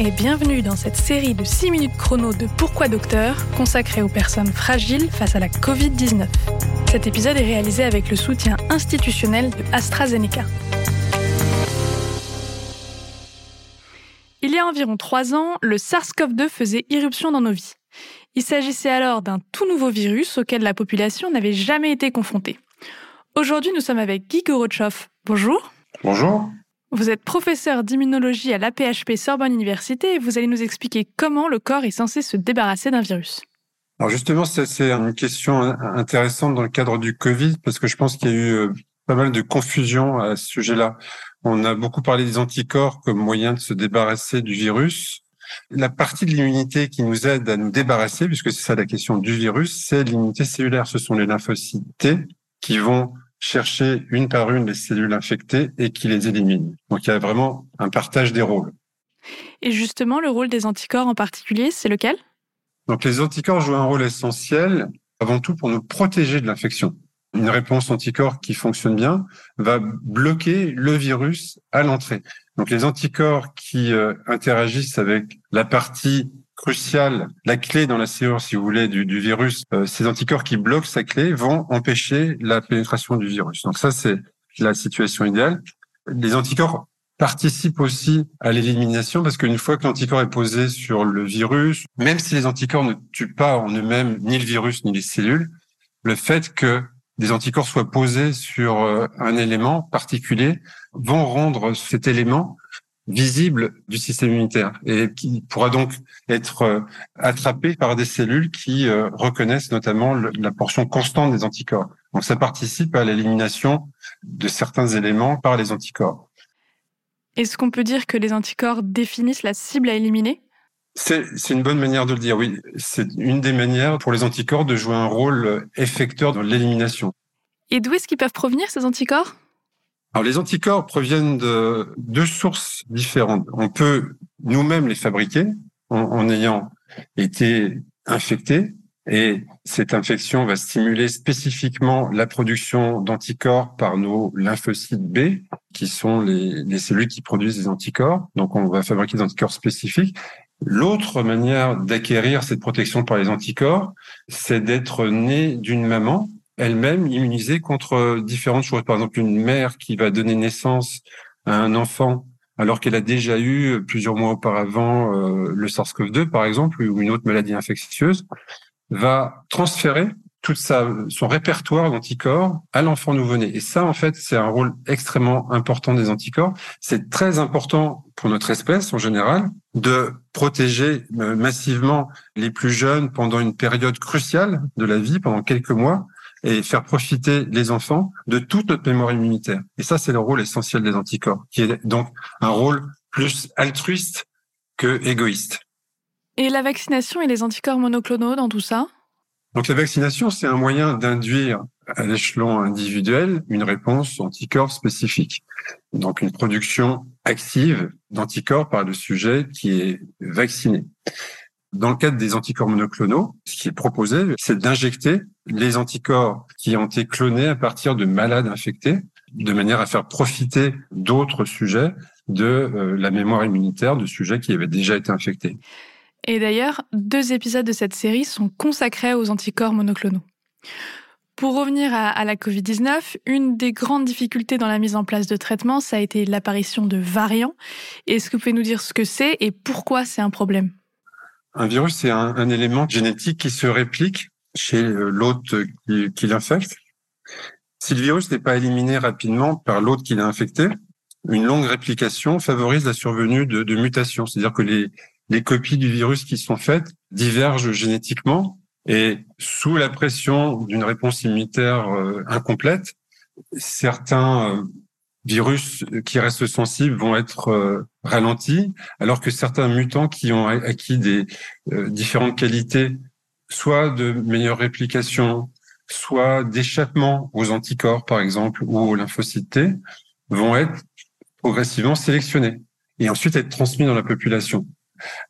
et bienvenue dans cette série de 6 minutes chrono de Pourquoi Docteur consacrée aux personnes fragiles face à la Covid-19. Cet épisode est réalisé avec le soutien institutionnel de AstraZeneca. Il y a environ 3 ans, le SARS-CoV-2 faisait irruption dans nos vies. Il s'agissait alors d'un tout nouveau virus auquel la population n'avait jamais été confrontée. Aujourd'hui, nous sommes avec Guy Gorotchoff. Bonjour. Bonjour. Vous êtes professeur d'immunologie à l'APHP Sorbonne Université et vous allez nous expliquer comment le corps est censé se débarrasser d'un virus. Alors justement, c'est une question intéressante dans le cadre du Covid parce que je pense qu'il y a eu euh, pas mal de confusion à ce sujet-là. On a beaucoup parlé des anticorps comme moyen de se débarrasser du virus. La partie de l'immunité qui nous aide à nous débarrasser, puisque c'est ça la question du virus, c'est l'immunité cellulaire. Ce sont les lymphocytes T qui vont chercher une par une les cellules infectées et qui les élimine. Donc il y a vraiment un partage des rôles. Et justement, le rôle des anticorps en particulier, c'est lequel? Donc les anticorps jouent un rôle essentiel avant tout pour nous protéger de l'infection. Une réponse anticorps qui fonctionne bien va bloquer le virus à l'entrée. Donc les anticorps qui euh, interagissent avec la partie crucial, la clé dans la serrure, si vous voulez, du, virus, euh, ces anticorps qui bloquent sa clé vont empêcher la pénétration du virus. Donc ça, c'est la situation idéale. Les anticorps participent aussi à l'élimination parce qu'une fois que l'anticorps est posé sur le virus, même si les anticorps ne tuent pas en eux-mêmes ni le virus ni les cellules, le fait que des anticorps soient posés sur euh, un élément particulier vont rendre cet élément visible du système immunitaire et qui pourra donc être euh, attrapé par des cellules qui euh, reconnaissent notamment la portion constante des anticorps. Donc ça participe à l'élimination de certains éléments par les anticorps. Est-ce qu'on peut dire que les anticorps définissent la cible à éliminer? C'est une bonne manière de le dire, oui. C'est une des manières pour les anticorps de jouer un rôle effecteur dans l'élimination. Et d'où est-ce qu'ils peuvent provenir, ces anticorps? Alors, les anticorps proviennent de deux sources différentes. On peut nous-mêmes les fabriquer en, ayant été infecté et cette infection va stimuler spécifiquement la production d'anticorps par nos lymphocytes B, qui sont les, les, cellules qui produisent des anticorps. Donc, on va fabriquer des anticorps spécifiques. L'autre manière d'acquérir cette protection par les anticorps, c'est d'être né d'une maman elle-même immunisée contre différentes choses. Par exemple, une mère qui va donner naissance à un enfant alors qu'elle a déjà eu plusieurs mois auparavant euh, le SARS-CoV-2, par exemple, ou une autre maladie infectieuse, va transférer tout sa, son répertoire d'anticorps à l'enfant nouveau-né. Et ça, en fait, c'est un rôle extrêmement important des anticorps. C'est très important pour notre espèce en général de protéger euh, massivement les plus jeunes pendant une période cruciale de la vie, pendant quelques mois, et faire profiter les enfants de toute notre mémoire immunitaire. Et ça, c'est le rôle essentiel des anticorps, qui est donc un rôle plus altruiste que égoïste. Et la vaccination et les anticorps monoclonaux dans tout ça? Donc la vaccination, c'est un moyen d'induire à l'échelon individuel une réponse anticorps spécifique. Donc une production active d'anticorps par le sujet qui est vacciné. Dans le cadre des anticorps monoclonaux, ce qui est proposé, c'est d'injecter les anticorps qui ont été clonés à partir de malades infectés, de manière à faire profiter d'autres sujets de euh, la mémoire immunitaire de sujets qui avaient déjà été infectés. Et d'ailleurs, deux épisodes de cette série sont consacrés aux anticorps monoclonaux. Pour revenir à, à la Covid-19, une des grandes difficultés dans la mise en place de traitements, ça a été l'apparition de variants. Est-ce que vous pouvez nous dire ce que c'est et pourquoi c'est un problème? Un virus, c'est un, élément génétique qui se réplique chez euh, l'hôte qui, l'infecte. Si le virus n'est pas éliminé rapidement par l'hôte qui l'a infecté, une longue réplication favorise la survenue de, mutations. C'est-à-dire que les, les copies du virus qui sont faites divergent génétiquement et sous la pression d'une réponse immunitaire euh, incomplète, certains euh, virus qui restent sensibles vont être euh, ralentis, alors que certains mutants qui ont acquis des euh, différentes qualités, soit de meilleure réplication, soit d'échappement aux anticorps, par exemple, ou aux lymphocytes T, vont être progressivement sélectionnés et ensuite être transmis dans la population.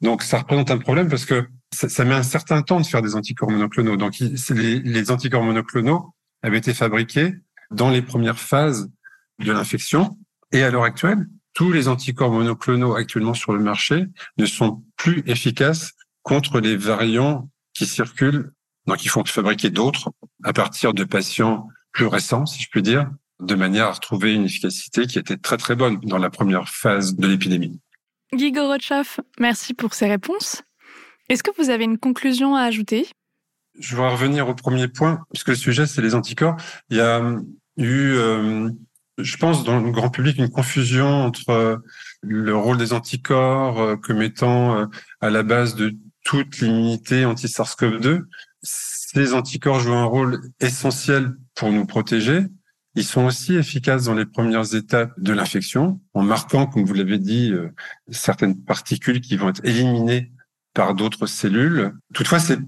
Donc, ça représente un problème parce que ça, met un certain temps de faire des anticorps monoclonaux. Donc, les, les anticorps monoclonaux avaient été fabriqués dans les premières phases de l'infection. Et à l'heure actuelle, tous les anticorps monoclonaux actuellement sur le marché ne sont plus efficaces contre les variants qui circulent, donc il faut fabriquer d'autres à partir de patients plus récents, si je puis dire, de manière à retrouver une efficacité qui était très très bonne dans la première phase de l'épidémie. Guy Gorochoff, merci pour ces réponses. Est-ce que vous avez une conclusion à ajouter? Je vais revenir au premier point, puisque le sujet, c'est les anticorps. Il y a eu, euh, je pense, dans le grand public, une confusion entre euh, le rôle des anticorps euh, comme étant à la base de toute l'immunité anti-SARS-CoV-2. Ces anticorps jouent un rôle essentiel pour nous protéger, ils sont aussi efficaces dans les premières étapes de l'infection, en marquant, comme vous l'avez dit, euh, certaines particules qui vont être éliminées par d'autres cellules. Toutefois, c'est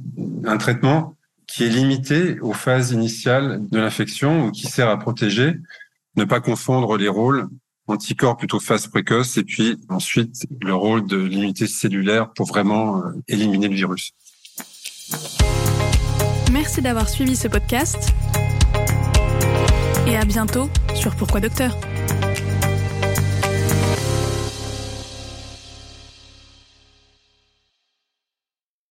un traitement qui est limité aux phases initiales de l'infection ou qui sert à protéger, ne pas confondre les rôles anticorps plutôt phase précoce et puis ensuite le rôle de l'immunité cellulaire pour vraiment euh, éliminer le virus. Merci d'avoir suivi ce podcast et à bientôt sur Pourquoi Docteur